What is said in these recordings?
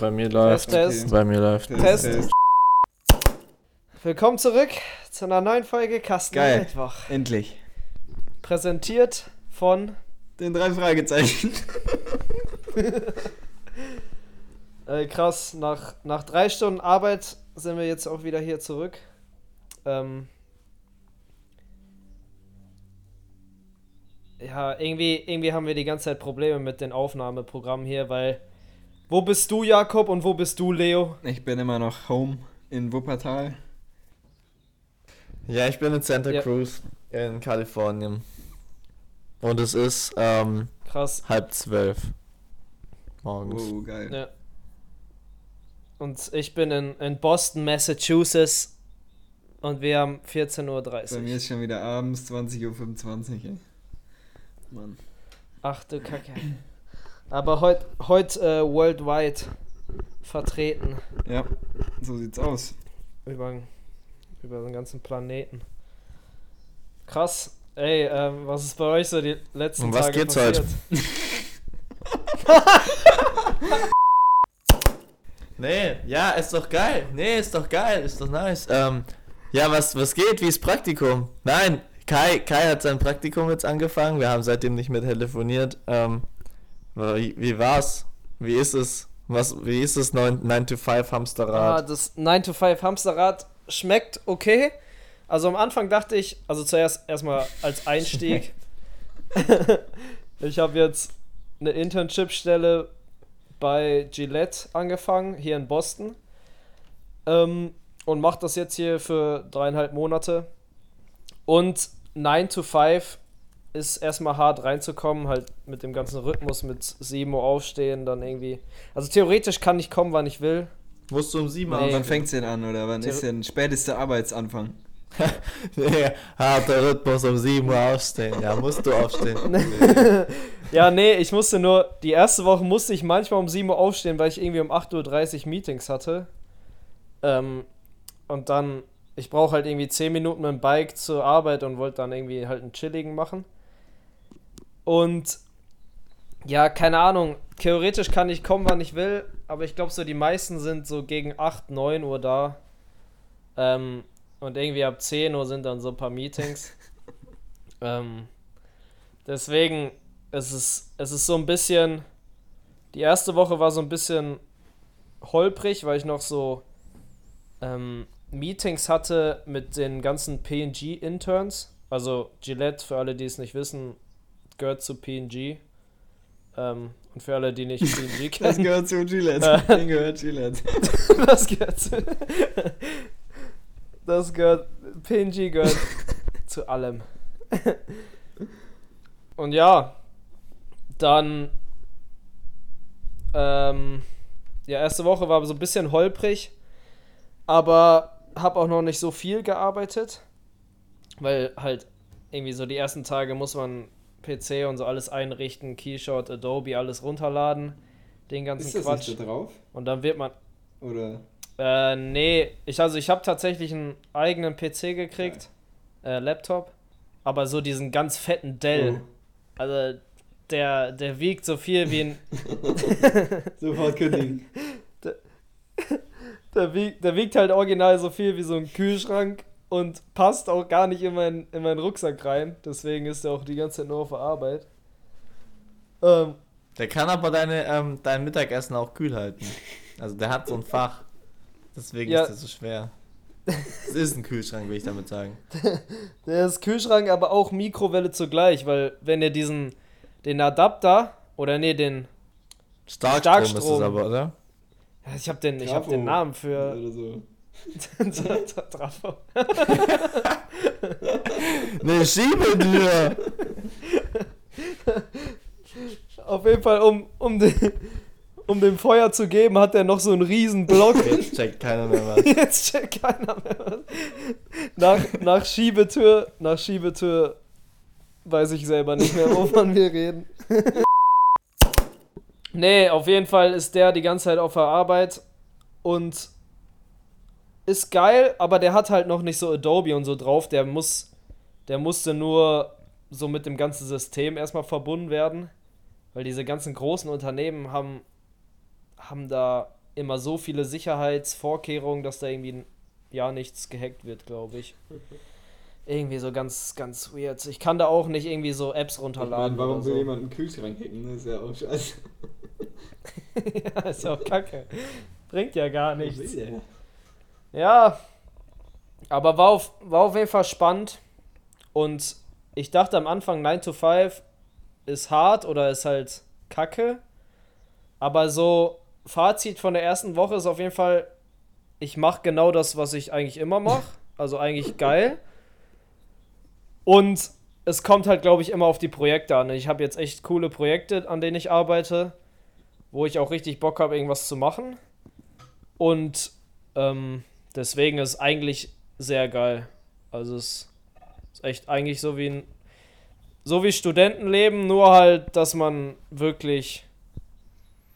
Bei mir läuft. Test. Bei mir läuft. Test. Willkommen zurück zu einer neuen Folge Kasten Geil. Mittwoch. Endlich. Präsentiert von Den drei Fragezeichen. äh, krass, nach, nach drei Stunden Arbeit sind wir jetzt auch wieder hier zurück. Ähm, ja, irgendwie, irgendwie haben wir die ganze Zeit Probleme mit den Aufnahmeprogrammen hier, weil wo bist du, Jakob, und wo bist du, Leo? Ich bin immer noch home in Wuppertal. Ja, ich bin in Santa Ja. Cruz in Kalifornien. Und es ist ähm, Krass. halb zwölf morgens. Oh, geil. Ja. Und ich bin in, in Boston, Massachusetts und wir haben 14.30 Bei Uhr. mir ist schon wieder abends 20.25 Uhr. ey. Mann. Ach du Kacke. Aber heute heut, äh, worldwide vertreten Ja, so sieht's aus. über, über den ganzen Planeten. Krass. Ey, ähm, was ist bei euch so die letzten Um was Tage geht's passiert? Nee, ja, ist doch geil. Nee, ist doch geil, ist doch nice. Ähm, ja, was, was geht? Wie ist Praktikum? Nein, Kai, Kai hat sein Praktikum jetzt angefangen. Wir haben seitdem nicht mehr telefoniert. Ähm, wie, wie war's? Wie ist es? Was, wie ist es 9, to 5 Ah, Hamsterrad? das 9 to 5 Hamsterrad schmeckt okay. Also am Anfang dachte ich, also zuerst erstmal als Einstieg. ich habe jetzt eine Internship-Stelle bei Gillette angefangen, hier in Boston. Ähm, und mache das jetzt hier für dreieinhalb Monate. Und 9 to 5 ist erstmal hart reinzukommen, halt mit dem ganzen Rhythmus, mit 7 Uhr aufstehen, dann irgendwie. Also theoretisch kann ich kommen, wann ich will. Musst du um 7 Nee. Uhr Wann fängt's denn an oder wann Der- ist denn spätester Arbeitsanfang? Nee, harter Rhythmus um 7 Uhr aufstehen. Ja, musst du aufstehen. Ja, nee, ich musste nur, die erste Woche musste ich manchmal um 7 Uhr aufstehen, weil ich irgendwie um 8.30 Uhr Meetings hatte. Ähm, und dann, ich brauche halt irgendwie 10 Minuten mit dem Bike zur Arbeit und wollte dann irgendwie halt einen chilligen machen. Und ja, keine Ahnung, theoretisch kann ich kommen, wann ich will, aber ich glaube so, die meisten sind so gegen 8, 9 Uhr da. Ähm, und irgendwie ab 10 Uhr sind dann so ein paar Meetings. ähm, deswegen, es ist, es ist so ein bisschen. Die erste Woche war so ein bisschen holprig, weil ich noch so ähm, Meetings hatte mit den ganzen PG-Interns. Also Gillette, für alle, die es nicht wissen, gehört zu PG. Ähm, und für alle, die nicht Das kennen, gehört zu Gillette. Äh. Gehört Gillette. das gehört zu. Das gehört. PNG gehört zu allem. Und ja, dann. Ähm, ja, erste Woche war so ein bisschen holprig, aber habe auch noch nicht so viel gearbeitet, weil halt irgendwie so die ersten Tage muss man PC und so alles einrichten, Keyshot, Adobe, alles runterladen, den ganzen Ist das Quatsch. nicht da drauf? Und dann wird man Oder? äh, nee, ich, also ich habe tatsächlich einen eigenen PC gekriegt, äh, Laptop, aber so diesen ganz fetten Dell. Oh. Also der, der wiegt so viel wie ein, Sofort kündigen. der wiegt, der wiegt halt original so viel wie so ein Kühlschrank und passt auch gar nicht in, mein, in meinen Rucksack rein. Deswegen ist er auch die ganze Zeit nur auf der Arbeit. Ähm, Der kann aber deine, ähm, dein Mittagessen auch kühl halten. Also der hat so ein Fach. Deswegen Ja. ist der so schwer. Es ist ein Kühlschrank, will ich damit sagen. Der ist Kühlschrank, aber auch Mikrowelle zugleich, weil wenn ihr diesen, den Adapter, oder nee, den, Starkstrom, ist Starkstrom. es aber, oder? ja, ich habe den, ich hab den Namen für Oder so. Trafo. Ne Schiebetür! Auf jeden Fall, um, um, den, um dem Feuer zu geben, hat er noch so einen riesen Block. Jetzt checkt keiner mehr was. Jetzt checkt keiner mehr was. Nach, nach Schiebetür, nach Schiebetür weiß ich selber nicht mehr, wovon wir reden. nee, auf jeden Fall ist der die ganze Zeit auf der Arbeit und ist geil, aber der hat halt noch nicht so Adobe und so drauf. Der muss, der musste nur so mit dem ganzen System erstmal verbunden werden, weil diese ganzen großen Unternehmen haben, haben da immer so viele Sicherheitsvorkehrungen, dass da irgendwie ja nichts gehackt wird, glaube ich. Irgendwie so ganz, ganz weird. Ich kann da auch nicht irgendwie so Apps Ich runterladen. meine, warum oder will so. jemand einen Kühlschrank hacken? Das ist ja auch scheiße. ja, ist auch kacke. Bringt ja gar Was nichts. will der? Ja, aber war auf, war auf jeden Fall spannend. Und ich dachte am Anfang 9 to 5 ist hart oder ist halt kacke. Aber so Fazit von der ersten Woche ist auf jeden Fall, ich mache genau das, was ich eigentlich immer mache. Also eigentlich geil. Und es kommt halt, glaube ich, immer auf die Projekte an. Ich habe jetzt echt coole Projekte, an denen ich arbeite, wo ich auch richtig Bock habe, irgendwas zu machen. Und ähm, deswegen ist es eigentlich sehr geil. Also es ist echt eigentlich so wie ein so wie Studentenleben, nur halt, dass man wirklich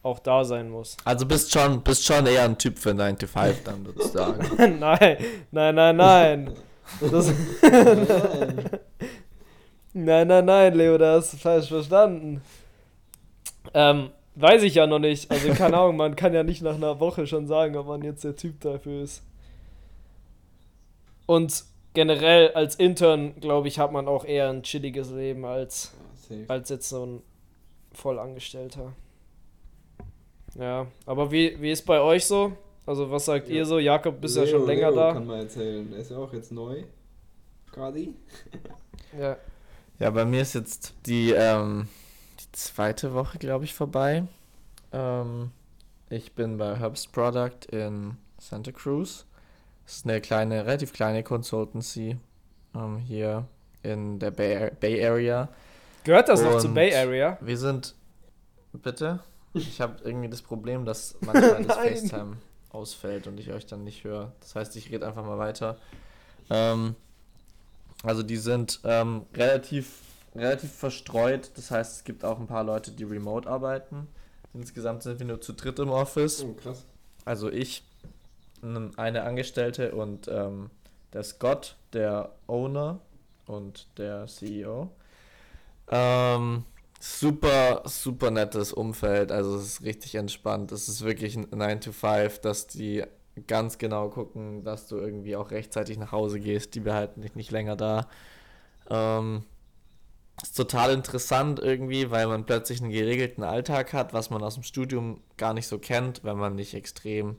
auch da sein muss. Also bist schon, bist schon eher ein Typ für 9 to 5 dann sozusagen. nein, nein, nein, nein. Das, nein, nein, nein, Leo, da hast du falsch verstanden. Ähm, weiß ich ja noch nicht. Also keine Ahnung, man kann ja nicht nach einer Woche schon sagen, ob man jetzt der Typ dafür ist. Und generell als Intern, glaube ich, hat man auch eher ein chilliges Leben als, Ja, safe. als jetzt so ein Vollangestellter. Ja, aber wie, wie ist bei euch so? Also was sagt Ja. ihr so? Jakob, bist ja Leo, schon länger Leo da. kann man erzählen. Er ist ja auch jetzt neu. Gerade. Ja. Ja, bei mir ist jetzt die, ähm, die zweite Woche, glaube ich, vorbei. Ähm, ich bin bei Herbst Product in Santa Cruz. Das ist eine kleine, relativ kleine Consultancy ähm, hier in der Bay, Bay Area. Gehört das noch zur Bay Area? Wir sind. Bitte? Ich habe irgendwie das Problem, dass manchmal das. FaceTime ausfällt und ich euch dann nicht höre. Das heißt, ich rede einfach mal weiter. Ähm, also die sind ähm, relativ, relativ verstreut. Das heißt, es gibt auch ein paar Leute, die remote arbeiten. Insgesamt sind wir nur zu dritt im Office. Oh, krass. Also ich, eine Angestellte und ähm, der Scott, der Owner und der CEO. Ähm, super, super nettes Umfeld. Also es ist richtig entspannt. Es ist wirklich ein 9 to 5, dass die ganz genau gucken, dass du irgendwie auch rechtzeitig nach Hause gehst. Die behalten dich nicht länger da. Ähm, ist total interessant irgendwie, weil man plötzlich einen geregelten Alltag hat, was man aus dem Studium gar nicht so kennt, wenn man nicht extrem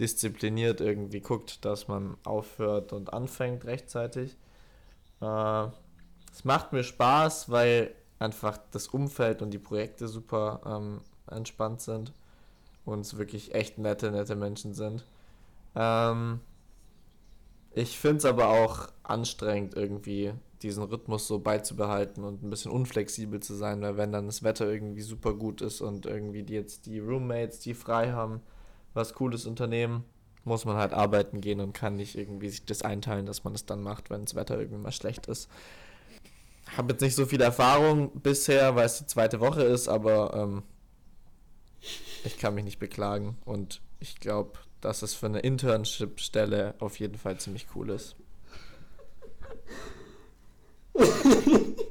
diszipliniert irgendwie guckt, dass man aufhört und anfängt rechtzeitig. Äh, es macht mir Spaß, weil einfach das Umfeld und die Projekte super ähm, entspannt sind und es wirklich echt nette, nette Menschen sind. Ähm, ich finde es aber auch anstrengend, irgendwie diesen Rhythmus so beizubehalten und ein bisschen unflexibel zu sein, weil wenn dann das Wetter irgendwie super gut ist und irgendwie jetzt die Roommates, die frei haben, was Cooles unternehmen, muss man halt arbeiten gehen und kann nicht irgendwie sich das einteilen, dass man es dann macht, wenn das Wetter irgendwie mal schlecht ist. Habe jetzt nicht so viel Erfahrung bisher, weil es die zweite Woche ist, aber ähm, ich kann mich nicht beklagen und ich glaube, dass es für eine Internship-Stelle auf jeden Fall ziemlich cool ist.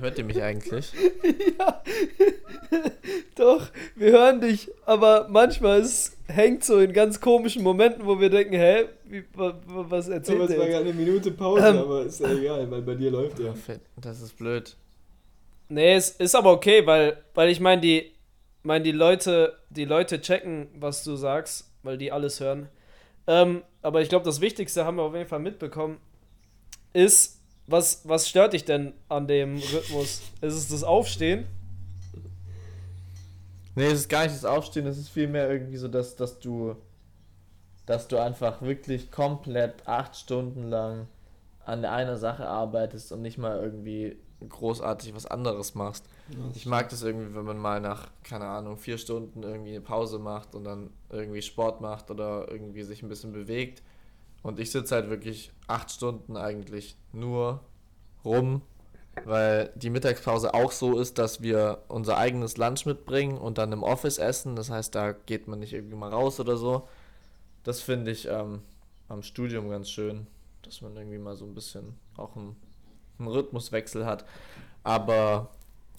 Hört ihr mich eigentlich? ja. Doch, wir hören dich, aber manchmal es hängt so in ganz komischen Momenten, wo wir denken, hä, wie, wa, wa, was erzählt es der war jetzt? gerade eine Minute Pause, Ähm. aber ist ja egal, weil bei dir läuft ja. Das ist blöd. Nee, es ist aber okay, weil, weil ich meine, die, mein, die Leute, die Leute checken, was du sagst, weil die alles hören. Ähm, aber ich glaube, das Wichtigste haben wir auf jeden Fall mitbekommen, ist, was, was stört dich denn an dem Rhythmus? Ist es das Aufstehen? Nee, es ist gar nicht das Aufstehen, es ist vielmehr irgendwie so, dass, dass du dass du einfach wirklich komplett acht Stunden lang an einer Sache arbeitest und nicht mal irgendwie großartig was anderes machst. Ich mag das irgendwie, wenn man mal nach, keine Ahnung, vier Stunden irgendwie eine Pause macht und dann irgendwie Sport macht oder irgendwie sich ein bisschen bewegt. Und ich sitze halt wirklich acht Stunden eigentlich nur rum, weil die Mittagspause auch so ist, dass wir unser eigenes Lunch mitbringen und dann im Office essen. Das heißt, da geht man nicht irgendwie mal raus oder so. Das finde ich ähm, am Studium ganz schön, dass man irgendwie mal so ein bisschen auch einen, einen Rhythmuswechsel hat. Aber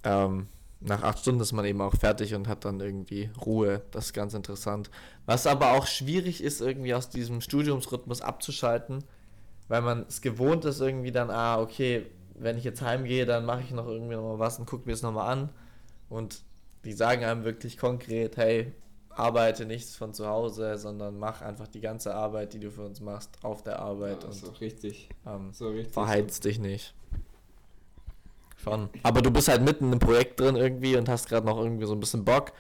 ähm, nach acht Stunden ist man eben auch fertig und hat dann irgendwie Ruhe. Das ist ganz interessant. Was aber auch schwierig ist, irgendwie aus diesem Studiumsrhythmus abzuschalten, weil man es gewohnt ist, irgendwie dann, ah, okay, wenn ich jetzt heimgehe, dann mache ich noch irgendwie noch mal was und gucke mir es nochmal an. Und die sagen einem wirklich konkret, hey, arbeite nichts von zu Hause, sondern mach einfach die ganze Arbeit, die du für uns machst, auf der Arbeit Ja, und auch richtig. ähm, So richtig. verheizt dich nicht. Schon. Aber du bist halt mitten im Projekt drin irgendwie und hast gerade noch irgendwie so ein bisschen Bock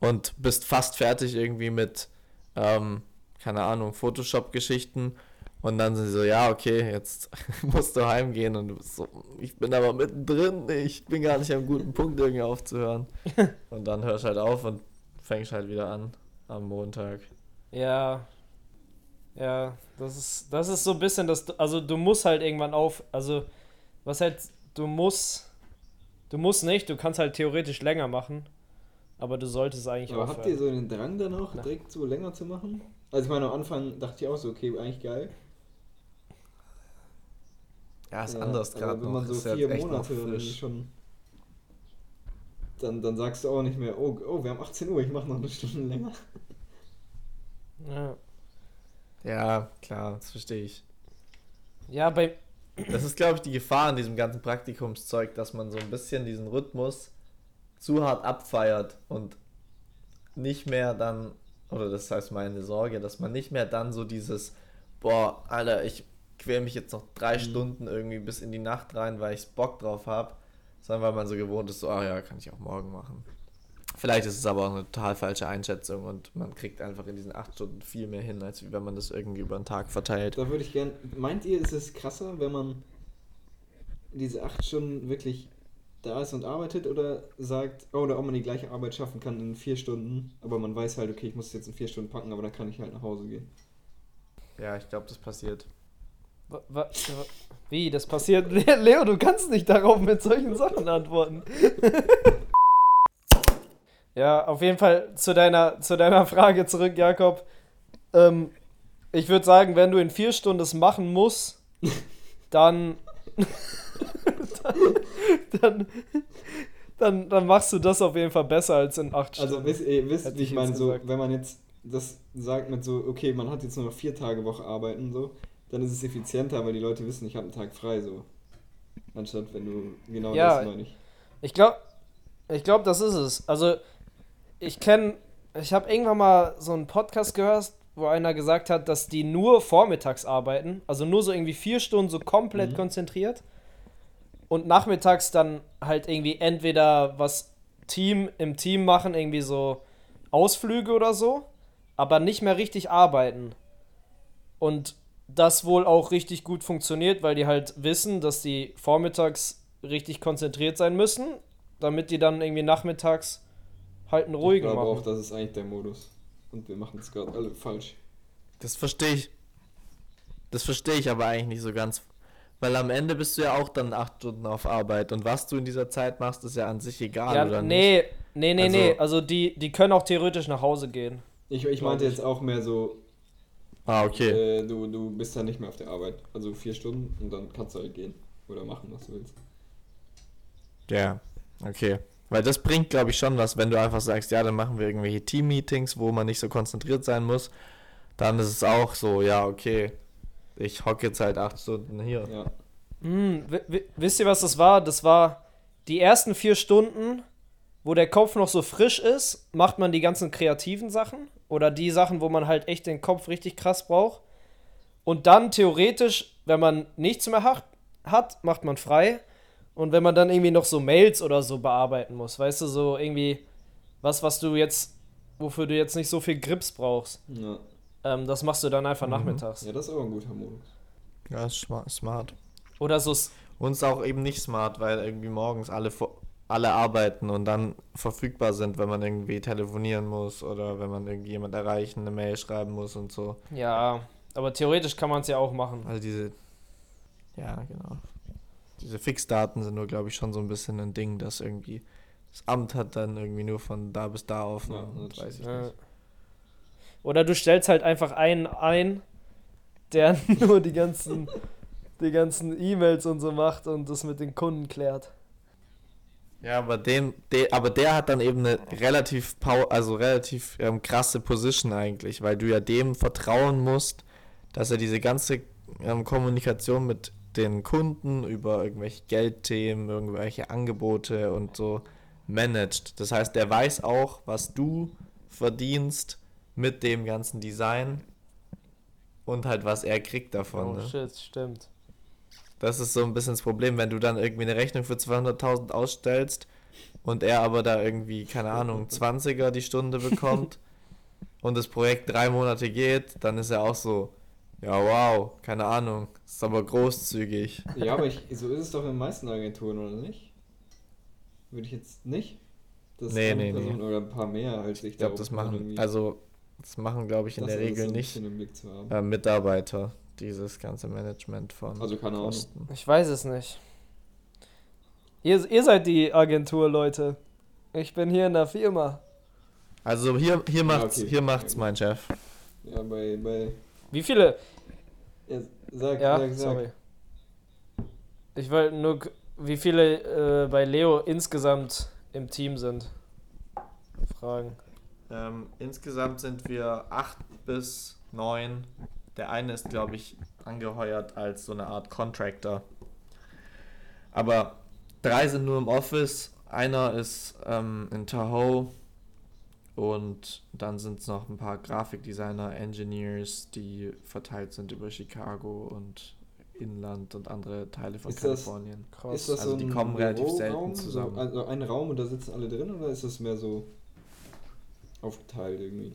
und bist fast fertig irgendwie mit, ähm, keine Ahnung, Photoshop-Geschichten. Und dann sind sie so, ja, okay, jetzt musst du heimgehen und du bist so, ich bin aber mittendrin, ich bin gar nicht am guten Punkt irgendwie aufzuhören. Und dann hörst halt auf und fängst halt wieder an am Montag. Ja. Ja, das ist, das ist so ein bisschen das. Also, du musst halt irgendwann auf. Also, was halt. Du musst. Du musst nicht, du kannst halt theoretisch länger machen. Aber du solltest eigentlich Aber aufhören. habt ihr so den Drang dann auch, Na. direkt so länger zu machen? Also ich meine, am Anfang dachte ich auch so, okay, eigentlich geil. Ja, ist Ja, anders gerade Wenn noch. man so ist vier echt noch Monate dann schon. Dann, dann sagst du auch nicht mehr, oh, oh, wir haben 18 Uhr, ich mache noch eine Stunde länger. Ja. Ja, klar, das verstehe ich. ja, bei. Das ist, glaube ich, die Gefahr an diesem ganzen Praktikumszeug, dass man so ein bisschen diesen Rhythmus zu hart abfeiert und nicht mehr dann, oder das heißt meine Sorge, dass man nicht mehr dann so dieses, boah, Alter, ich quäl mich jetzt noch drei Mhm. Stunden irgendwie bis in die Nacht rein, weil ich Bock drauf habe, sondern weil man so gewohnt ist, so, ah ja, kann ich auch morgen machen. Vielleicht ist es aber auch eine total falsche Einschätzung und man kriegt einfach in diesen acht Stunden viel mehr hin, als wenn man das irgendwie über den Tag verteilt. Da würde ich gern. Meint ihr, ist es krasser, wenn man diese 8 Stunden wirklich da ist und arbeitet oder sagt, oh, oder ob man die gleiche Arbeit schaffen kann in 4 Stunden, aber man weiß halt, okay, ich muss es jetzt in 4 Stunden packen, aber dann kann ich halt nach Hause gehen. Ja, ich glaube, das passiert. wa- wa- wa- Wie, das passiert? Le- Leo, du kannst nicht darauf mit solchen Sachen antworten. ja, auf jeden Fall zu deiner, zu deiner Frage zurück, Jakob. Ähm, ich würde sagen, wenn du in vier Stunden das machen musst, dann, dann, dann, dann, dann machst du das auf jeden Fall besser als in acht Also Stunden. wisst ihr, wisst, wie ich meine, so, wenn man jetzt das sagt mit so, okay, man hat jetzt nur noch 4 Tage Woche arbeiten, so, dann ist es effizienter, weil die Leute wissen, ich habe einen Tag frei, so. Anstatt wenn du, genau Ja, das meine ich. Ich glaube, ich glaube, das ist es. Also, ich kenne, ich habe irgendwann mal so einen Podcast gehört, wo einer gesagt hat, dass die nur vormittags arbeiten, also nur so irgendwie vier Stunden so komplett Mhm. konzentriert und nachmittags dann halt irgendwie entweder was Team im Team machen, irgendwie so Ausflüge oder so, aber nicht mehr richtig arbeiten. Und das wohl auch richtig gut funktioniert, weil die halt wissen, dass die vormittags richtig konzentriert sein müssen, damit die dann irgendwie nachmittags halt einen Ich ruhigen glaube auch, das ist eigentlich der Modus. Und wir machen es gerade alle falsch. Das verstehe ich. Das verstehe ich aber eigentlich nicht so ganz. Weil am Ende bist du ja auch dann acht Stunden auf Arbeit. Und was du in dieser Zeit machst, ist ja an sich egal, Ja, oder nicht? nee, nee, nee, Also- nee. Also die, die können auch theoretisch nach Hause gehen. Ich, ich meinte jetzt auch mehr so, Ah, okay. äh, du, du bist dann nicht mehr auf der Arbeit. Also vier Stunden und dann kannst du halt gehen. Oder machen, was du willst. Ja, okay. Weil das bringt, glaube ich, schon was, wenn du einfach sagst, ja, dann machen wir irgendwelche Team-Meetings, wo man nicht so konzentriert sein muss. Dann ist es auch so, ja, okay. Ich hocke jetzt halt acht Stunden hier. Ja. Hm, wi- wisst ihr, was das war? Das war die ersten vier Stunden, wo der Kopf noch so frisch ist, macht man die ganzen kreativen Sachen oder die Sachen, wo man halt echt den Kopf richtig krass braucht. Und dann theoretisch, wenn man nichts mehr hat, macht man frei. Und wenn man dann irgendwie noch so Mails oder so bearbeiten muss, weißt du, so irgendwie was, was du jetzt, wofür du jetzt nicht so viel Grips brauchst, Ja. ähm, das machst du dann einfach Mhm. nachmittags. ja, das ist aber ein guter Modus. Ja, ist smart. Oder so, s- Und ist auch eben nicht smart, weil irgendwie morgens alle, alle arbeiten und dann verfügbar sind, wenn man irgendwie telefonieren muss oder wenn man irgendjemand erreichen, eine Mail schreiben muss und so. ja, aber theoretisch kann man es ja auch machen. Also diese, ja, genau. Diese Fixdaten sind nur, glaube ich, schon so ein bisschen ein Ding, dass irgendwie das Amt hat dann irgendwie nur von da bis da offen. Ja, und das weiß ich Ja. nicht. Oder du stellst halt einfach einen ein, der nur die ganzen, die ganzen E-Mails und so macht und das mit den Kunden klärt. Ja, aber dem, de, aber der hat dann eben eine relativ also relativ ähm, krasse Position eigentlich, weil du ja dem vertrauen musst, dass er diese ganze ähm, Kommunikation mit den Kunden über irgendwelche Geldthemen, irgendwelche Angebote und so managt. Das heißt, der weiß auch, was du verdienst mit dem ganzen Design und halt was er kriegt davon. Oh ne? shit, stimmt. Das ist so ein bisschen das Problem, wenn du dann irgendwie eine Rechnung für 200.000 ausstellst und er aber da irgendwie, keine Ahnung, 20er die Stunde bekommt und das Projekt drei Monate geht, dann ist er auch so, ja wow, keine Ahnung, ist aber großzügig. Ja, aber ich, so ist es doch in den meisten Agenturen, oder nicht? Würde ich jetzt nicht? Das Nee, nee, Person nee. Oder ein paar mehr als ich Ich glaube, das machen, also das machen, glaube ich, in der Regel nicht Im Blick zu haben. äh, Mitarbeiter, dieses ganze Management von Also keine Ahnung. Kosten. Ich weiß es nicht. Ihr, ihr seid die Agentur, Leute. Ich bin hier in der Firma. Also hier, hier macht's, okay. hier macht's mein Chef. Ja, bei, bei, Wie viele? Ja, sag, Ja, sag, sag. sorry. Ich wollte nur, wie viele äh, bei Leo insgesamt im Team sind. Fragen. Ähm, insgesamt sind wir acht bis neun. Der eine ist, glaube ich, angeheuert als so eine Art Contractor. Aber drei sind nur im Office. Einer ist ähm, in Tahoe. Und dann sind es noch ein paar Grafikdesigner, Engineers, die verteilt sind über Chicago und Inland und andere Teile von Ist das- Kalifornien. Krass. Ist das Also so die ein kommen relativ selten Büroraum? zusammen. So, also ein Raum und da sitzen alle drin oder ist es mehr so aufgeteilt irgendwie?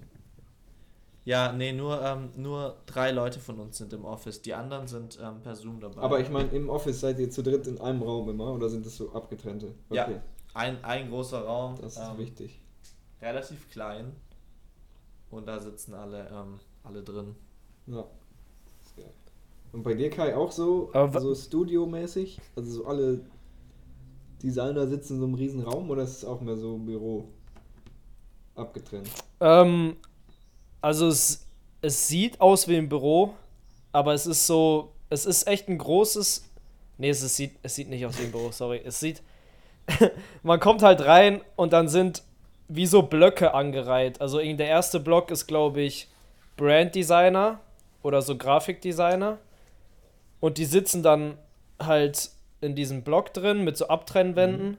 Ja, nee, nur, ähm, nur drei Leute von uns sind im Office. Die anderen sind ähm, per Zoom dabei. Aber ich meine, im Office seid ihr zu dritt in einem Raum immer oder sind es so abgetrennte? Ja. ein, ein großer Raum, Das ist ähm, wichtig. Relativ klein. Und da sitzen alle, ähm, alle drin. Ja. Und bei dir, Kai, auch so, Aber so studiomäßig? Also so alle Designer sitzen in so einem riesen Raum oder ist es auch mehr so Büro abgetrennt? Ähm, also es, es sieht aus wie ein Büro, aber es ist so, es ist echt ein großes. Nee, es, ist, sieht, es sieht nicht aus wie ein Büro, sorry. Es sieht. man kommt halt rein und dann sind wie so Blöcke angereiht. Also der erste Block ist, glaube ich, Branddesigner oder so Grafikdesigner. Und die sitzen dann halt in diesem Block drin mit so Abtrennwänden.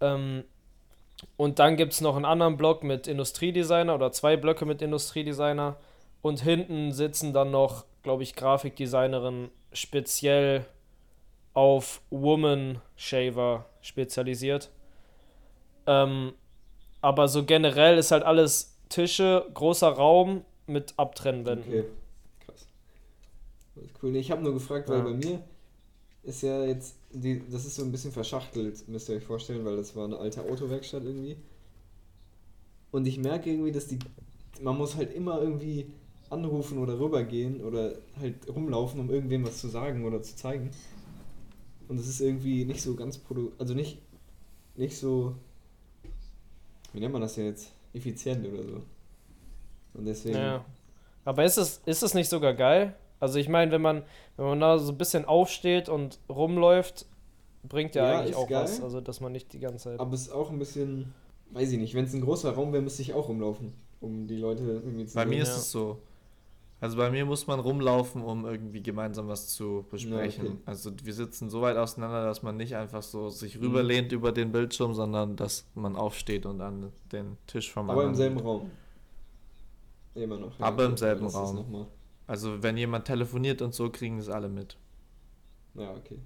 Ähm, und dann gibt es noch einen anderen Block mit Industriedesigner oder zwei Blöcke mit Industriedesigner. Und hinten sitzen dann noch, glaube ich, Grafikdesignerinnen speziell auf Woman Shaver spezialisiert. Ähm, aber so generell ist halt alles Tische, großer Raum mit Abtrennwänden. Okay, krass. Cool. Nee, ich habe nur gefragt, weil Ja. bei mir ist ja jetzt, die, das ist so ein bisschen verschachtelt, müsst ihr euch vorstellen, weil das war eine alte Autowerkstatt irgendwie. Und ich merke irgendwie, dass die, man muss halt immer irgendwie anrufen oder rübergehen oder halt rumlaufen, um irgendwem was zu sagen oder zu zeigen. Und es ist irgendwie nicht so ganz produ also nicht, nicht so, wie nennt man das denn jetzt? Effizient oder so. Und deswegen. Ja. Aber ist es, ist es nicht sogar geil? Also ich meine, wenn man, wenn man da so ein bisschen aufsteht und rumläuft, bringt ja, Ja, eigentlich ist auch geil. was. Also dass man nicht die ganze Zeit. Aber es ist auch ein bisschen, weiß ich nicht, wenn es ein großer Raum wäre, müsste ich auch rumlaufen, um die Leute irgendwie zu Bei sehen. mir ist Ja. es so. Also bei mir muss man rumlaufen, um irgendwie gemeinsam was zu besprechen. Ja, okay. Also wir sitzen so weit auseinander, dass man nicht einfach so sich Mhm. rüberlehnt über den Bildschirm, sondern dass man aufsteht und an den Tisch vom Aber im anderen. selben Raum. Immer noch. Aber im selben Raum. noch mal- Also wenn jemand telefoniert und so, kriegen das alle mit. Ja, okay.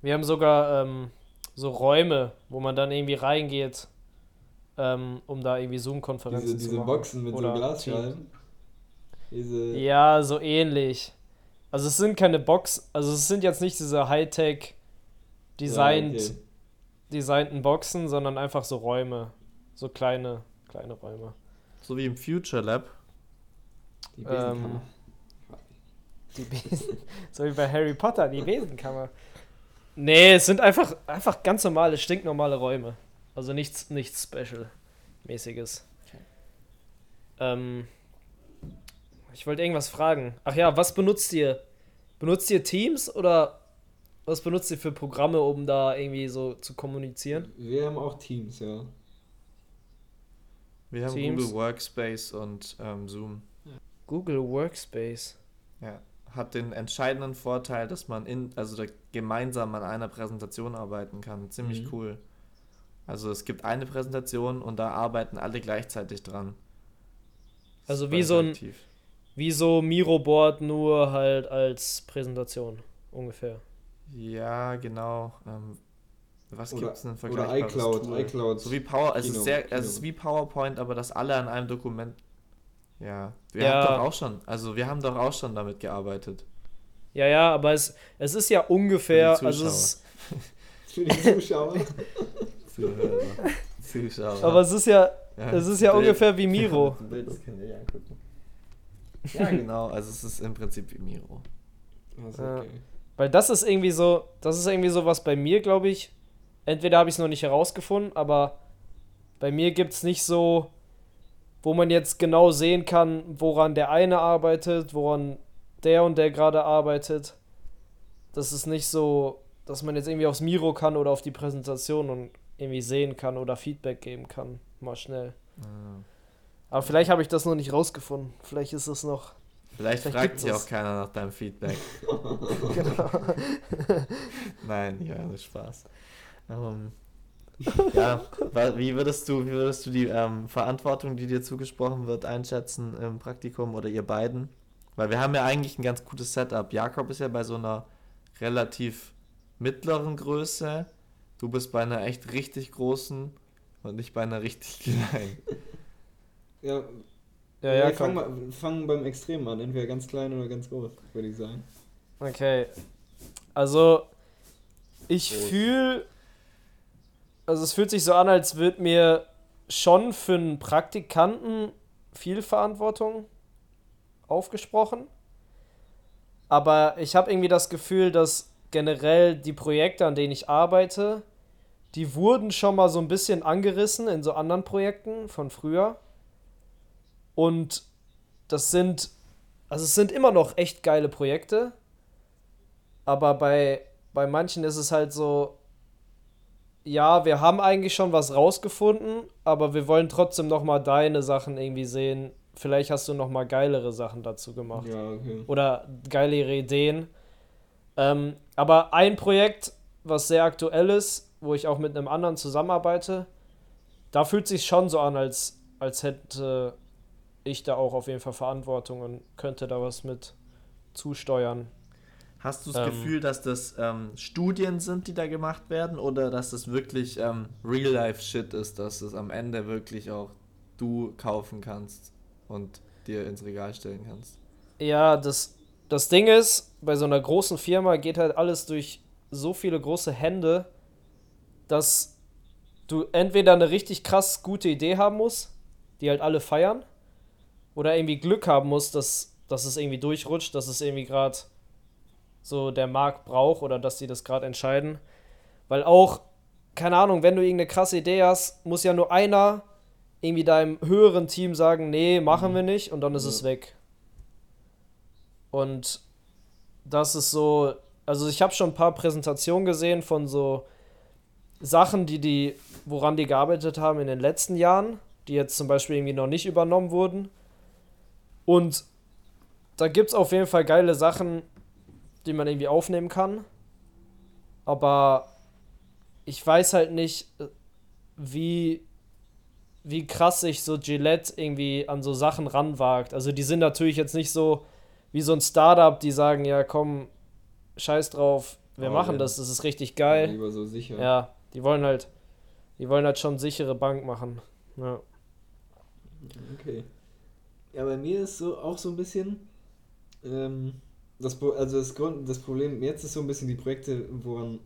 Wir haben sogar ähm, so Räume, wo man dann irgendwie reingeht, ähm, um da irgendwie Zoom-Konferenzen Diese, zu diese machen. Boxen mit Oder so Glasscheiben. Diese. Ja, so ähnlich. Also es sind keine Box, also es sind jetzt nicht diese Hightech designed, Ja, okay. designten Boxen, sondern einfach so Räume. So kleine, kleine Räume. So wie im Future Lab. Die Besenkammer. Die Besen. so wie bei Harry Potter, die Besenkammer. Nee, es sind einfach, einfach ganz normale, stinknormale Räume. Also nichts, nichts Special-mäßiges. Ähm, ich wollte irgendwas fragen. Ach ja, was benutzt ihr? Benutzt ihr Teams oder was benutzt ihr für Programme, um da irgendwie so zu kommunizieren? Wir haben auch Teams, ja. Wir haben Teams. Google Workspace und ähm, Zoom. Google Workspace. Ja. Hat den entscheidenden Vorteil, dass man in, also da gemeinsam an einer Präsentation arbeiten kann. Ziemlich Mhm. cool. Also es gibt eine Präsentation und da arbeiten alle gleichzeitig dran. Also Super wie so ein- effektiv. Wie so Miro-Board, nur halt als Präsentation. Ungefähr. Ja, genau. Ähm, was Oder- gibt es denn Oder vergleichbares iCloud, Tool? iCloud. So wie Power, es Kino, ist sehr, Kino. es ist wie PowerPoint, aber dass alle an einem Dokument. Ja, wir Ja. haben doch auch schon, also wir haben doch auch schon damit gearbeitet. Ja, ja, aber es, es ist ja ungefähr. Für die Also es, Für die Zuschauer. Zuhörer, Zuschauer. aber es ist ja, Ja, es ist ja Bild. ungefähr wie Miro. Das Bild, das euch angucken. Ja, genau, also es ist im Prinzip wie Miro. Also, okay. Weil das ist irgendwie so, das ist irgendwie so was bei mir, glaube ich. Entweder habe ich es noch nicht herausgefunden, aber bei mir gibt es nicht so, wo man jetzt genau sehen kann, woran der eine arbeitet, woran der und der gerade arbeitet. Das ist nicht so, dass man jetzt irgendwie aufs Miro kann oder auf die Präsentation und irgendwie sehen kann oder Feedback geben kann. Mal schnell. Ja. Aber vielleicht habe ich das noch nicht rausgefunden. Vielleicht ist es noch. Vielleicht, Vielleicht fragt sich auch keiner nach deinem Feedback. Genau. Nein, ja, das ist Spaß. Ähm, ja, wie würdest du, wie würdest du die ähm, Verantwortung, die dir zugesprochen wird, einschätzen im Praktikum oder ihr beiden? Weil wir haben ja eigentlich ein ganz gutes Setup. Jakob ist ja bei so einer relativ mittleren Größe. Du bist bei einer echt richtig großen und ich bei einer richtig kleinen. Ja, Ja, ja, wir fangen, mal, fangen beim Extrem an. Entweder ganz klein oder ganz groß, würde ich sagen. Okay. Also, ich fühle. Also, es fühlt sich so an, als würde mir schon für einen Praktikanten viel Verantwortung aufgesprochen. Aber ich habe irgendwie das Gefühl, dass generell die Projekte, an denen ich arbeite, die wurden schon mal so ein bisschen angerissen in so anderen Projekten von früher. Und das sind, also es sind immer noch echt geile Projekte. Aber bei, bei manchen ist es halt so, ja, wir haben eigentlich schon was rausgefunden, aber wir wollen trotzdem noch mal deine Sachen irgendwie sehen. Vielleicht hast du noch mal geilere Sachen dazu gemacht Ja, okay. oder geilere Ideen. Ähm, aber ein Projekt, was sehr aktuell ist, wo ich auch mit einem anderen zusammenarbeite, da fühlt sich schon so an, als, als hätte ich da auch auf jeden Fall Verantwortung und könnte da was mit zusteuern. Hast du das Ähm. Gefühl, dass das ähm, Studien sind, die da gemacht werden, oder dass das wirklich ähm, Real-Life-Shit ist, dass es am Ende wirklich auch du kaufen kannst und dir ins Regal stellen kannst? Ja, das, das Ding ist, bei so einer großen Firma geht halt alles durch so viele große Hände, dass du entweder eine richtig krass gute Idee haben musst, die halt alle feiern, oder irgendwie Glück haben musst, dass, dass es irgendwie durchrutscht, dass es irgendwie gerade so der Markt braucht oder dass sie das gerade entscheiden. Weil auch, keine Ahnung, wenn du irgendeine krasse Idee hast, muss ja nur einer irgendwie deinem höheren Team sagen, nee, machen wir nicht und dann ist Ja. es weg. Und das ist so, also ich habe schon ein paar Präsentationen gesehen von so Sachen, die die, woran die gearbeitet haben in den letzten Jahren, die jetzt zum Beispiel irgendwie noch nicht übernommen wurden. Und da gibt es auf jeden Fall geile Sachen, die man irgendwie aufnehmen kann. Aber ich weiß halt nicht, wie, wie krass sich so Gillette irgendwie an so Sachen ranwagt. Also die sind natürlich jetzt nicht so wie so ein Startup, die sagen, ja komm, scheiß drauf, wir Oh, machen ja. das, das ist richtig geil. Lieber so sicher. Ja, die wollen halt, die wollen halt schon sichere Bank machen. Ja. Okay. Ja, bei mir ist so auch so ein bisschen, ähm, das, also das, Grund, das Problem jetzt ist so ein bisschen die Projekte, woran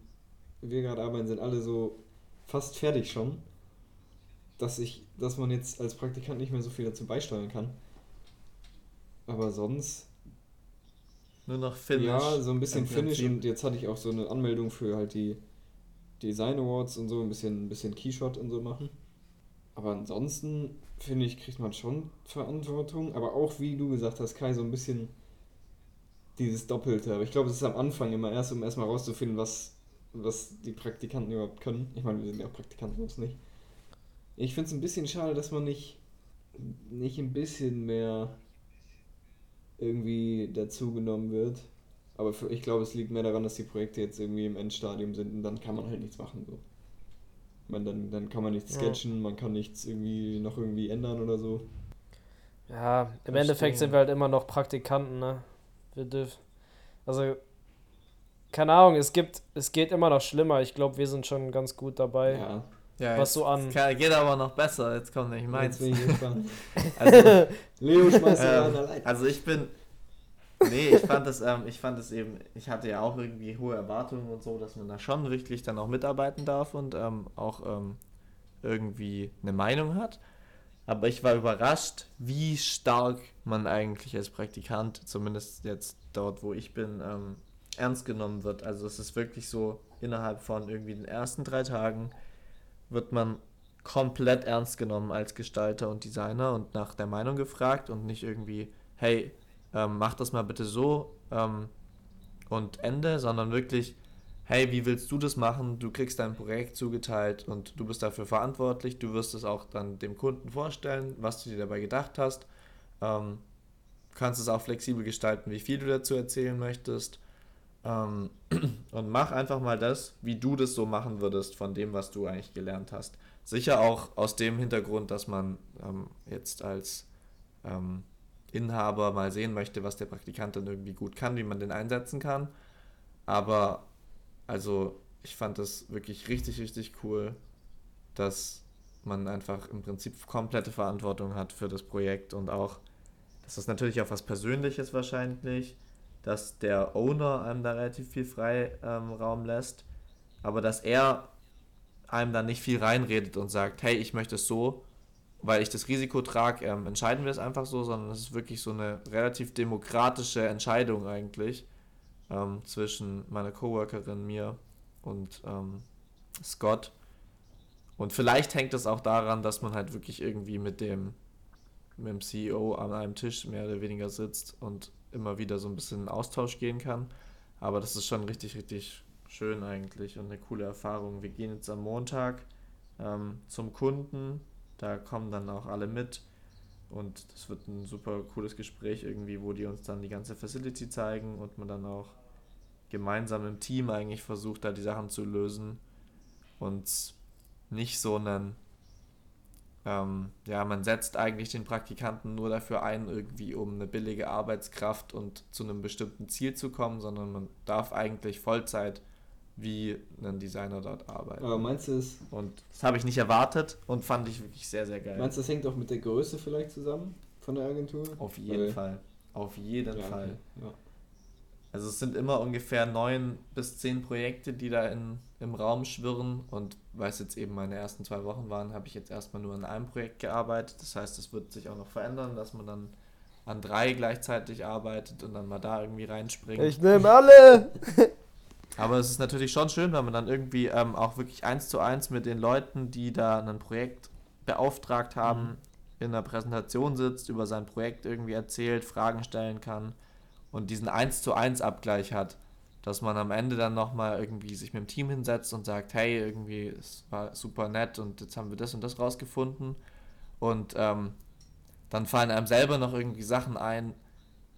wir gerade arbeiten, sind alle so fast fertig schon, dass ich, dass man jetzt als Praktikant nicht mehr so viel dazu beisteuern kann. Aber sonst, Nur noch Finish. ja, so ein bisschen Finish und jetzt hatte ich auch so eine Anmeldung für halt die Design Awards und so, ein bisschen, ein bisschen Keyshot und so machen. Aber ansonsten, finde ich, kriegt man schon Verantwortung. Aber auch, wie du gesagt hast, Kai, so ein bisschen dieses Doppelte. Aber ich glaube, es ist am Anfang immer erst, um erstmal rauszufinden, was, was die Praktikanten überhaupt können. Ich meine, wir sind ja auch Praktikanten, muss nicht. Ich finde es ein bisschen schade, dass man nicht, nicht ein bisschen mehr irgendwie dazugenommen wird. Aber für, ich glaube, es liegt mehr daran, dass die Projekte jetzt irgendwie im Endstadium sind und dann kann man halt nichts machen. So. Ich meine, dann, dann kann man nichts Ja. sketchen, man kann nichts irgendwie noch irgendwie ändern oder so. Ja, im Verstehe. Endeffekt sind wir halt immer noch Praktikanten, ne? Wir dürfen. Also, keine Ahnung, es gibt, es geht immer noch schlimmer. Ich glaube, wir sind schon ganz gut dabei. Ja, Ja, Was so an- kann- Geht aber noch besser, jetzt kommt nicht meins. jetzt bin ich gespannt. Also, Leo schmeißt ähm, allein. Also ich bin. Nee, ich fand das, ähm, ich fand es eben, ich hatte ja auch irgendwie hohe Erwartungen und so, dass man da schon wirklich dann auch mitarbeiten darf und ähm, auch ähm, irgendwie eine Meinung hat. Aber ich war überrascht, wie stark man eigentlich als Praktikant, zumindest jetzt dort, wo ich bin, ähm, ernst genommen wird. Also es ist wirklich so, innerhalb von irgendwie den ersten drei Tagen wird man komplett ernst genommen als Gestalter und Designer und nach der Meinung gefragt und nicht irgendwie, hey, ähm, mach das mal bitte so ähm, und Ende, sondern wirklich, hey, wie willst du das machen? Du kriegst dein Projekt zugeteilt und du bist dafür verantwortlich. Du wirst es auch dann dem Kunden vorstellen, was du dir dabei gedacht hast. Ähm, kannst es auch flexibel gestalten, wie viel du dazu erzählen möchtest. Ähm, und mach einfach mal das, wie du das so machen würdest von dem, was du eigentlich gelernt hast. Sicher auch aus dem Hintergrund, dass man ähm, jetzt als ähm, Inhaber mal sehen möchte, was der Praktikant dann irgendwie gut kann, wie man den einsetzen kann. Aber also ich fand das wirklich richtig, richtig cool, dass man einfach im Prinzip komplette Verantwortung hat für das Projekt und auch, das ist natürlich auch was Persönliches wahrscheinlich, dass der Owner einem da relativ viel Freiraum ähm, lässt, aber dass er einem dann nicht viel reinredet und sagt, hey, ich möchte es so, weil ich das Risiko trage, ähm, entscheiden wir es einfach so, sondern es ist wirklich so eine relativ demokratische Entscheidung eigentlich ähm, zwischen meiner Coworkerin, mir und ähm, Scott. Und vielleicht hängt es auch daran, dass man halt wirklich irgendwie mit dem, mit dem CEO an einem Tisch mehr oder weniger sitzt und immer wieder so ein bisschen in Austausch gehen kann. Aber das ist schon richtig, richtig schön eigentlich und eine coole Erfahrung. Wir gehen jetzt am Montag ähm, zum Kunden. Da kommen dann auch alle mit. Und das wird ein super cooles Gespräch irgendwie, wo die uns dann die ganze Facility zeigen und man dann auch gemeinsam im Team eigentlich versucht, da die Sachen zu lösen und nicht so einen, ähm, ja, man setzt eigentlich den Praktikanten nur dafür ein, irgendwie um eine billige Arbeitskraft und zu einem bestimmten Ziel zu kommen, sondern man darf eigentlich Vollzeit wie ein Designer dort arbeiten. Aber meinst du, es, Und das habe ich nicht erwartet und fand ich wirklich sehr, sehr geil. meinst du, das hängt auch mit der Größe vielleicht zusammen von der Agentur? Auf jeden Weil- Fall. Auf jeden Ja, okay, Fall. Ja. Also es sind immer ungefähr neun bis zehn Projekte, die da in, im Raum schwirren. Und weil es jetzt eben meine ersten zwei Wochen waren, habe ich jetzt erstmal nur an einem Projekt gearbeitet. Das heißt, es wird sich auch noch verändern, dass man dann an drei gleichzeitig arbeitet und dann mal da irgendwie reinspringt. Ich nehme alle! Aber es ist natürlich schon schön, wenn man dann irgendwie ähm, auch wirklich eins zu eins mit den Leuten, die da ein Projekt beauftragt haben, Mhm. in einer Präsentation sitzt, über sein Projekt irgendwie erzählt, Fragen stellen kann und diesen eins zu eins Abgleich hat, dass man am Ende dann nochmal irgendwie sich mit dem Team hinsetzt und sagt, hey, irgendwie, es war super nett und jetzt haben wir das und das rausgefunden und ähm, dann fallen einem selber noch irgendwie Sachen ein,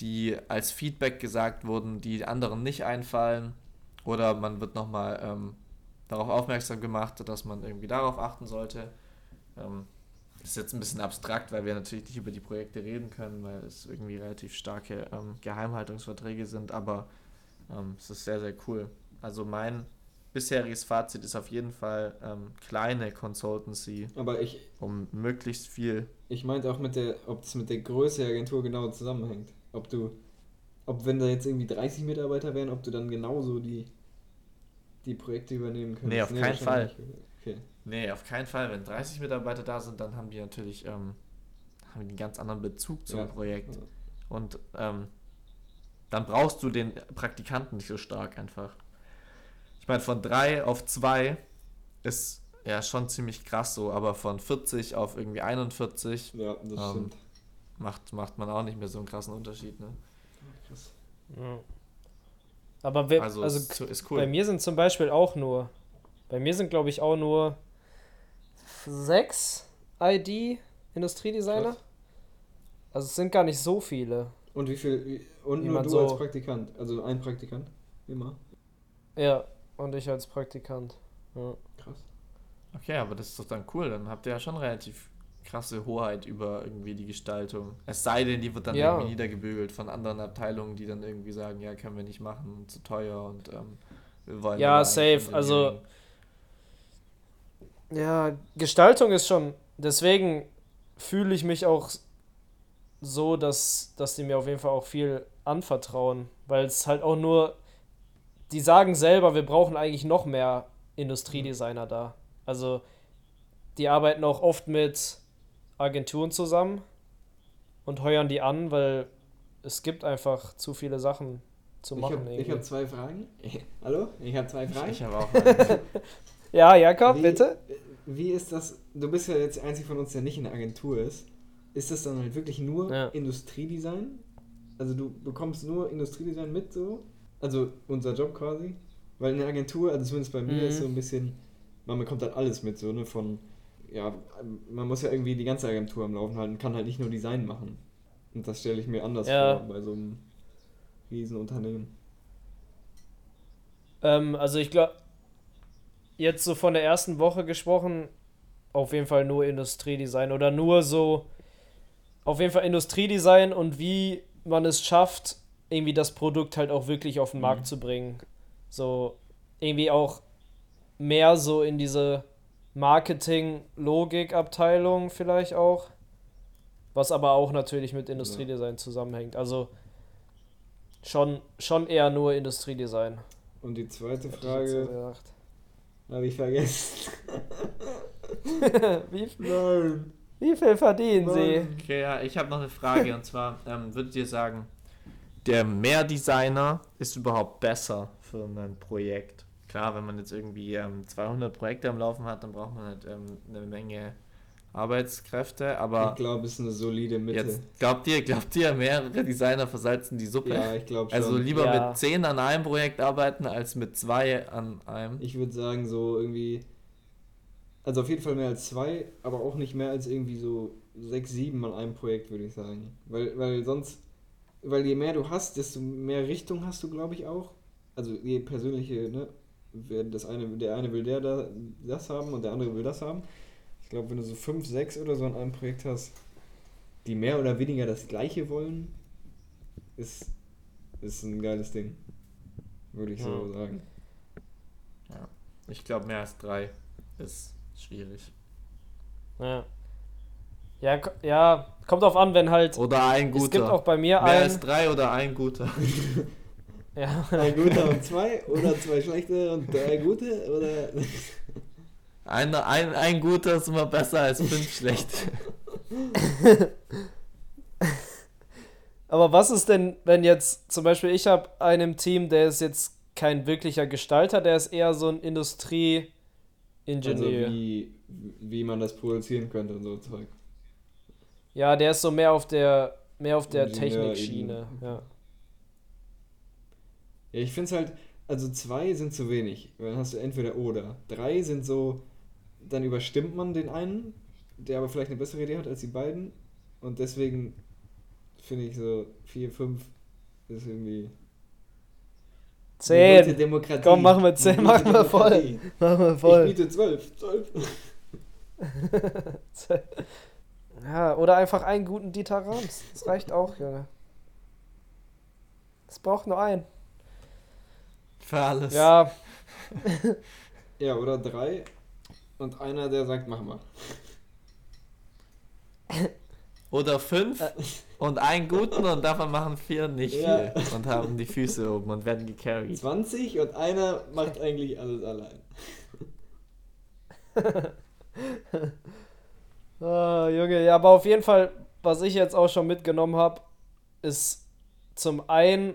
die als Feedback gesagt wurden, die anderen nicht einfallen oder man wird nochmal ähm, darauf aufmerksam gemacht, dass man irgendwie darauf achten sollte. Ähm, das ist jetzt ein bisschen abstrakt, weil wir natürlich nicht über die Projekte reden können, weil es irgendwie relativ starke ähm, Geheimhaltungsverträge sind, aber ähm, es ist sehr, sehr cool. Also mein bisheriges Fazit ist auf jeden Fall ähm, kleine Consultancy, Aber ich, um möglichst viel ich meinte auch mit der, ob das mit der Größe der Agentur genau zusammenhängt. Ob du, ob wenn da jetzt irgendwie 30 Mitarbeiter wären, ob du dann genauso die, die Projekte übernehmen könntest. Nee, auf keinen wahrscheinlich nicht. Okay. Nee, auf keinen Fall. Wenn 30 Mitarbeiter da sind, dann haben die natürlich ähm, haben die einen ganz anderen Bezug zum Ja. Projekt. Ja. Und ähm, dann brauchst du den Praktikanten nicht so stark einfach. Ich meine, von drei auf zwei ist ja schon ziemlich krass so, aber von 40 auf irgendwie 41 Ja, das Ähm, stimmt. macht, macht man auch nicht mehr so einen krassen Unterschied. Ne? Krass. Ja. Aber wir, Also, also, ist, ist cool. bei mir sind zum Beispiel auch nur, bei mir sind glaube ich auch nur sechs ID-Industriedesigner. Also es sind gar nicht so viele. Und wie viel. Und nur du so- als Praktikant. Also ein Praktikant. Immer. Ja, und ich als Praktikant. Ja. Krass. Okay, aber das ist doch dann cool. Dann habt ihr ja schon relativ krasse Hoheit über irgendwie die Gestaltung. Es sei denn, die wird dann Ja. irgendwie niedergebügelt von anderen Abteilungen, die dann irgendwie sagen, ja, können wir nicht machen, zu teuer und ähm, wir wollen. Ja, safe, also-. Ja, Gestaltung ist schon. Deswegen fühle ich mich auch so, dass, dass die mir auf jeden Fall auch viel anvertrauen. Weil es halt auch nur. Die sagen selber, wir brauchen eigentlich noch mehr Industriedesigner da. Also, die arbeiten auch oft mit Agenturen zusammen und heuern die an, weil es gibt einfach zu viele Sachen zu Ich machen. habe irgendwie. hab zwei Fragen. Hallo? Ich habe zwei Ich, Fragen. ich habe auch. ja, Jakob, Wie- bitte? Wie ist das? Du bist ja jetzt der einzige von uns, der nicht in der Agentur ist. Ist das dann halt wirklich nur Ja. Industriedesign? Also du bekommst nur Industriedesign mit so? Also unser Job quasi? Weil in der Agentur, also zumindest bei mir, Mhm. ist so ein bisschen, man bekommt halt alles mit, so ne, von, ja, man muss ja irgendwie die ganze Agentur am Laufen halten, kann halt nicht nur Design machen. Und das stelle ich mir anders Ja. vor bei so einem Riesenunternehmen. Ähm, also ich glaube, jetzt so von der ersten Woche gesprochen, auf jeden Fall nur Industriedesign oder nur so, auf jeden Fall Industriedesign und wie man es schafft, irgendwie das Produkt halt auch wirklich auf den Markt Mhm. zu bringen. So irgendwie auch mehr so in diese Marketing-Logik-Abteilung vielleicht auch. Was aber auch natürlich mit Industriedesign zusammenhängt. Also schon, schon eher nur Industriedesign. Und die zweite Frage habe ich vergessen. wie, Nein. wie viel verdienen Sie? Mann. Okay, ja, ich habe noch eine Frage und zwar ähm, würdet ihr sagen, der Mehrdesigner ist überhaupt besser für ein Projekt? Klar, wenn man jetzt irgendwie ähm, 200 Projekte am Laufen hat, dann braucht man halt ähm, eine Menge Arbeitskräfte, Ich aber glaube, es ist eine solide Mitte. jetzt glaubt ihr, glaubt ihr, mehrere Designer versalzen die Suppe? Ja, ich glaube schon. also lieber Ja. mit 10 an einem Projekt arbeiten als mit zwei an einem. ich würde sagen, so irgendwie. Also auf jeden Fall mehr als zwei, aber auch nicht mehr als irgendwie so sechs, sieben an einem Projekt, würde ich sagen. Weil, weil sonst. Weil je mehr du hast, desto mehr Richtung hast du, glaube ich, auch. Also je persönliche, ne? Wer- Das eine, der eine will der da, das haben und der andere will das haben. Ich glaube, wenn du so fünf, sechs oder so an einem Projekt hast, die mehr oder weniger das gleiche wollen, ist, ist ein geiles Ding. Würde ich so Ja. sagen. Ich glaube, mehr als drei ist schwierig. Ja. Ja, ja, kommt drauf an, wenn halt. Oder ein Es gibt auch guter. bei mir Mehr als drei oder ein guter. Ja, Ein guter und zwei oder zwei schlechte und drei gute oder. Ein, ein, ein guter ist immer besser als fünf schlechte. aber was ist denn, wenn jetzt zum Beispiel ich habe einen im Team, der ist jetzt kein wirklicher Gestalter, der ist eher so ein Also Industrieingenieur. wie, wie man das produzieren könnte und so Zeug. ja, der ist so mehr auf der mehr auf der Technikschiene. Ja. Ja, ich finde es halt, also zwei sind zu wenig. Dann hast du entweder oder. Drei sind so, dann überstimmt man den einen, der aber vielleicht eine bessere Idee hat als die beiden. Und deswegen finde ich so vier, fünf ist irgendwie. Zehn. Demokratie. Komm, machen wir zehn, machen wir voll. Machen wir Ich voll. biete zwölf. Zwölf. Ja, oder einfach einen guten Dieter Rams. Das reicht auch, Junge. Es braucht nur einen. Für alles. Ja, Ja, oder drei. Und einer, der sagt, mach mal. Oder fünf Äh. und einen guten und davon machen vier nicht Ja. viel. Und haben die Füße oben und werden gecarried. 20 und einer macht eigentlich alles allein. Ah, Junge, ja, aber auf jeden Fall, was ich jetzt auch schon mitgenommen habe, ist zum einen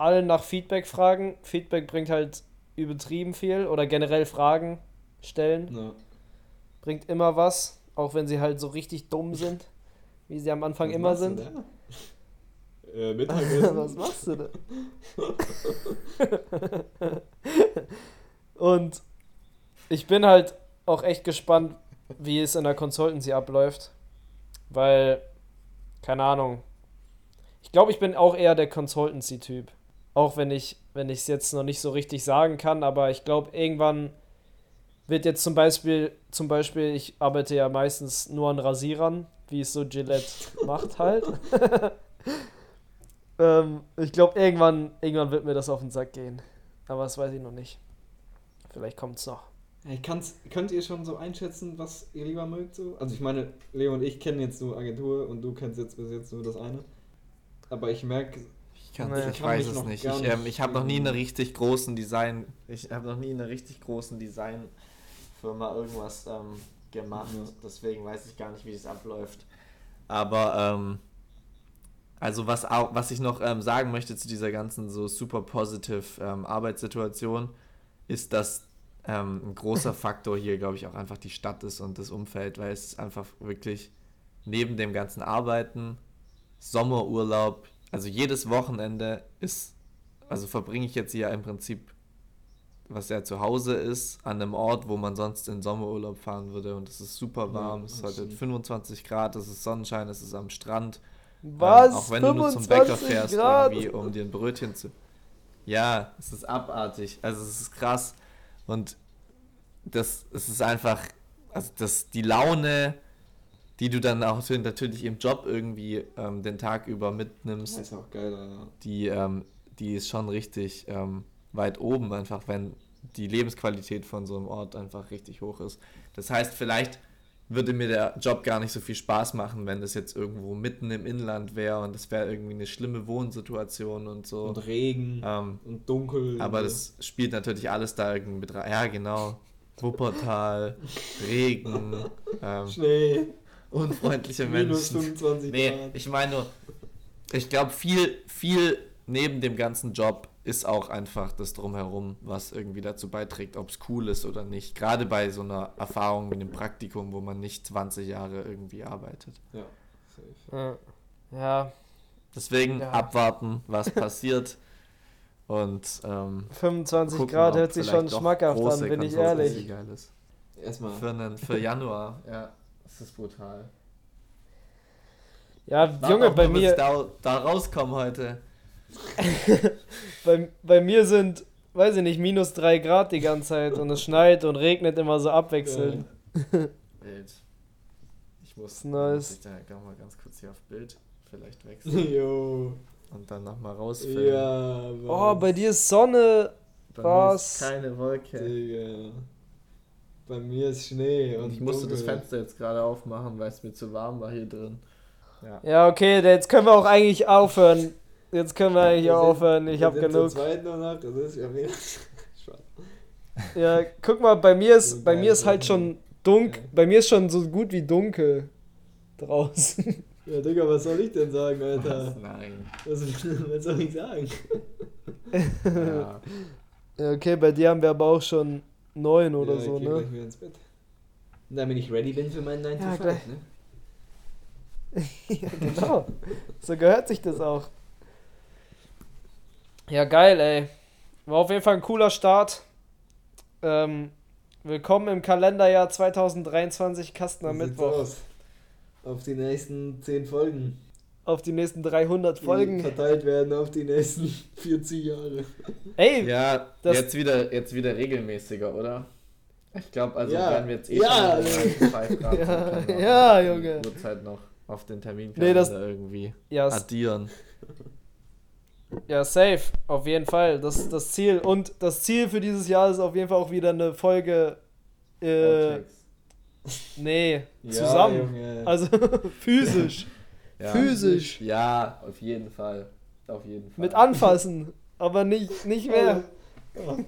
allen nach Feedback fragen. Feedback bringt halt übertrieben viel oder generell Fragen stellen. Ja. Bringt immer was, auch wenn sie halt so richtig dumm sind, wie sie am Anfang Was immer sind. Äh, Mittagessen. Was machst du da? Und ich bin halt auch echt gespannt, wie es in der Consultancy abläuft. Weil, keine Ahnung. Ich glaube, ich bin auch eher der Consultancy-Typ. Auch wenn ich wenn ich es jetzt noch nicht so richtig sagen kann, aber ich glaube, irgendwann wird jetzt zum Beispiel, zum Beispiel, ich arbeite ja meistens nur an Rasierern, wie es so Gillette macht halt. ähm, ich glaube, irgendwann, irgendwann wird mir das auf den Sack gehen. Aber das weiß ich noch nicht. Vielleicht kommt es noch. Ich kann's, könnt ihr schon so einschätzen, was ihr lieber mögt? So? Also ich meine, Leo und ich kennen jetzt nur Agentur und du kennst jetzt bis jetzt nur das eine. Aber ich merke, Ich, kann's- Nee. ich Kann weiß es nicht. Ich, ähm, ich habe noch nie in einer irgendwie- richtig großen Design, ich habe noch nie in einer richtig großen Designfirma irgendwas ähm, gemacht. Ja. Deswegen weiß ich gar nicht, wie das abläuft. Aber ähm, also was auch, was ich noch ähm, sagen möchte zu dieser ganzen so super positive ähm, Arbeitssituation, ist, dass ähm, ein großer Faktor hier, glaube ich, auch einfach die Stadt ist und das Umfeld, weil es einfach wirklich neben dem ganzen Arbeiten, Sommerurlaub, also jedes Wochenende ist, also verbringe ich jetzt hier im Prinzip, was ja zu Hause ist, an einem Ort, wo man sonst in Sommerurlaub fahren würde und es ist super warm, Ja, es heute stimmt. 25 Grad, es ist Sonnenschein, es ist am Strand. Was? Ähm, auch wenn du nur zum Bäcker 25 fährst, Grad? irgendwie, um dir ein Brötchen zu. Ja, es ist abartig. Also es ist krass. Und das, es ist einfach, also das, die Laune, die du dann auch natürlich im Job irgendwie ähm, den Tag über das mitnimmst, ist auch geil, ja. die, ähm, die ist schon richtig ähm, weit oben, einfach wenn die Lebensqualität von so einem Ort einfach richtig hoch ist. Das heißt, vielleicht würde mir der Job gar nicht so viel Spaß machen, wenn das jetzt irgendwo mitten im Inland wäre und es wäre irgendwie eine schlimme Wohnsituation und so. Und Regen Ähm, und dunkel. aber und das spielt natürlich alles da irgendwie mit rein. Ja, genau. Wuppertal, Regen, ähm. Schnee, unfreundliche minus Menschen. 25 Nee, Grad. ich meine nur, ich glaube, viel, viel neben dem ganzen Job ist auch einfach das Drumherum, was irgendwie dazu beiträgt, ob es cool ist oder nicht. Gerade bei so einer Erfahrung mit einem Praktikum, wo man nicht 20 Jahre irgendwie arbeitet. Ja, safe. Ja. ja, Deswegen Ja. abwarten, was passiert. Und ähm, 25 gucken, Grad hört sich schon schmackhaft an, bin ich ehrlich. Erstmal. Für, einen, für Januar, ja, das ist brutal. Ja, Warte Junge, auch bei mir, Da, da rauskommen heute. bei, bei mir sind, weiß ich nicht, minus 3 Grad die ganze Zeit und es schneit und regnet immer so abwechselnd. Wild. Ich muss, nice. muss ich da mal ganz kurz hier auf Bild vielleicht wechseln Jo. und dann nochmal rausfilmen. Ja, Oh, bei dir ist Sonne. Bei was? Mir ist keine Wolke. Digga. Bei mir ist Schnee und Und ich musste das dunkel. Fenster jetzt gerade aufmachen, weil es mir zu warm war hier drin. Ja. Ja, okay, jetzt können wir auch eigentlich aufhören. Jetzt können wir eigentlich Wir auch sind- aufhören. Ich habe genug. Nur noch, das ist ja wieder. Ja, guck mal, bei mir ist, bei mir ist halt schon dunkel. Ja. Bei mir ist schon so gut wie dunkel draußen. Ja, Digga, was soll ich denn sagen, Alter? Was? Nein. Was, was soll ich sagen? Ja. Ja, okay, bei dir haben wir aber auch schon neun oder ja, so, ich ne? gleich wieder ins Bett. Und damit ich ready bin für meinen 9 Ja, to 5, gleich. ne? ja, genau. So gehört sich das auch. Ja, geil, ey. War auf jeden Fall ein cooler Start. Ähm, willkommen im Kalenderjahr 2023, Kastner So sieht's Mittwoch. aus. Auf die nächsten 10 Folgen. Auf die nächsten 300 Die Folgen. verteilt werden auf die nächsten 40 Jahre. Ey, Ja, Das- jetzt wieder, jetzt wieder regelmäßiger, oder? Ich glaube, also Ja. werden wir jetzt eh Ja. schon in der 5 Grad Ja, ja, die Junge. Uhrzeit noch auf den Nee, Terminkalender das- irgendwie ja, s- addieren. ja, safe. Auf jeden Fall. Das ist das Ziel. Und das Ziel für dieses Jahr ist auf jeden Fall auch wieder eine Folge. Äh, nee, Ja, zusammen. Junge. Also physisch. Ja. physisch. Ja, auf jeden Fall. Auf jeden Fall. Mit anfassen. Aber nicht, nicht mehr. Oh.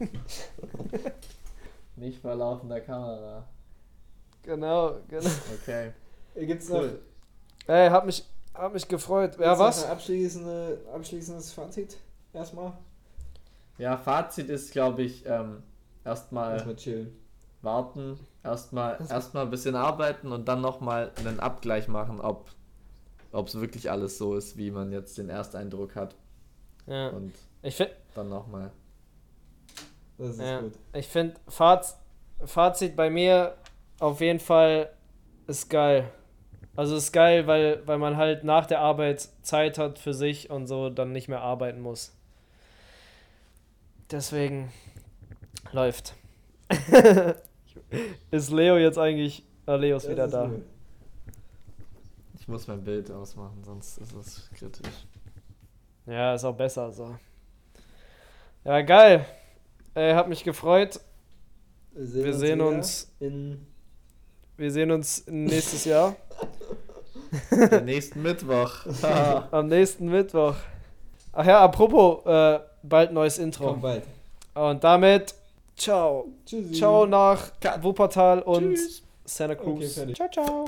Nicht vor laufender Kamera. Genau, genau. Okay. Gibt's noch, Cool. Ey, hat mich, hat mich gefreut. Ja, gibt's noch was? abschließende, abschließendes Fazit? Erstmal? Ja, Fazit ist, glaube ich, ähm, erstmal Erstmal chillen. warten, erstmal erstmal ein bisschen arbeiten und dann nochmal einen Abgleich machen, ob ob es wirklich alles so ist, wie man jetzt den Ersteindruck hat. Ja. Und Ich finde, dann nochmal. Das ist Ja. gut. ich find, Faz Fazit bei mir auf jeden Fall ist geil. Also ist geil, weil, weil man halt nach der Arbeit Zeit hat für sich und so dann nicht mehr arbeiten muss. Deswegen läuft. ist Leo jetzt eigentlich. Ah, Leo ist wieder ist da. gut. Ich muss mein Bild ausmachen, sonst ist es kritisch. Ja, ist auch besser so. Ja, geil. Ey, hat mich gefreut. Wir sehen wieder uns- in Wir sehen uns nächstes Jahr. Den nächsten Mittwoch. Am nächsten Mittwoch. Ach ja, apropos, äh, bald neues Intro. Komm bald. Und damit, ciao. Tschüssi. Ciao nach Wuppertal und Tschüss. Santa Cruz. Okay, ciao, ciao.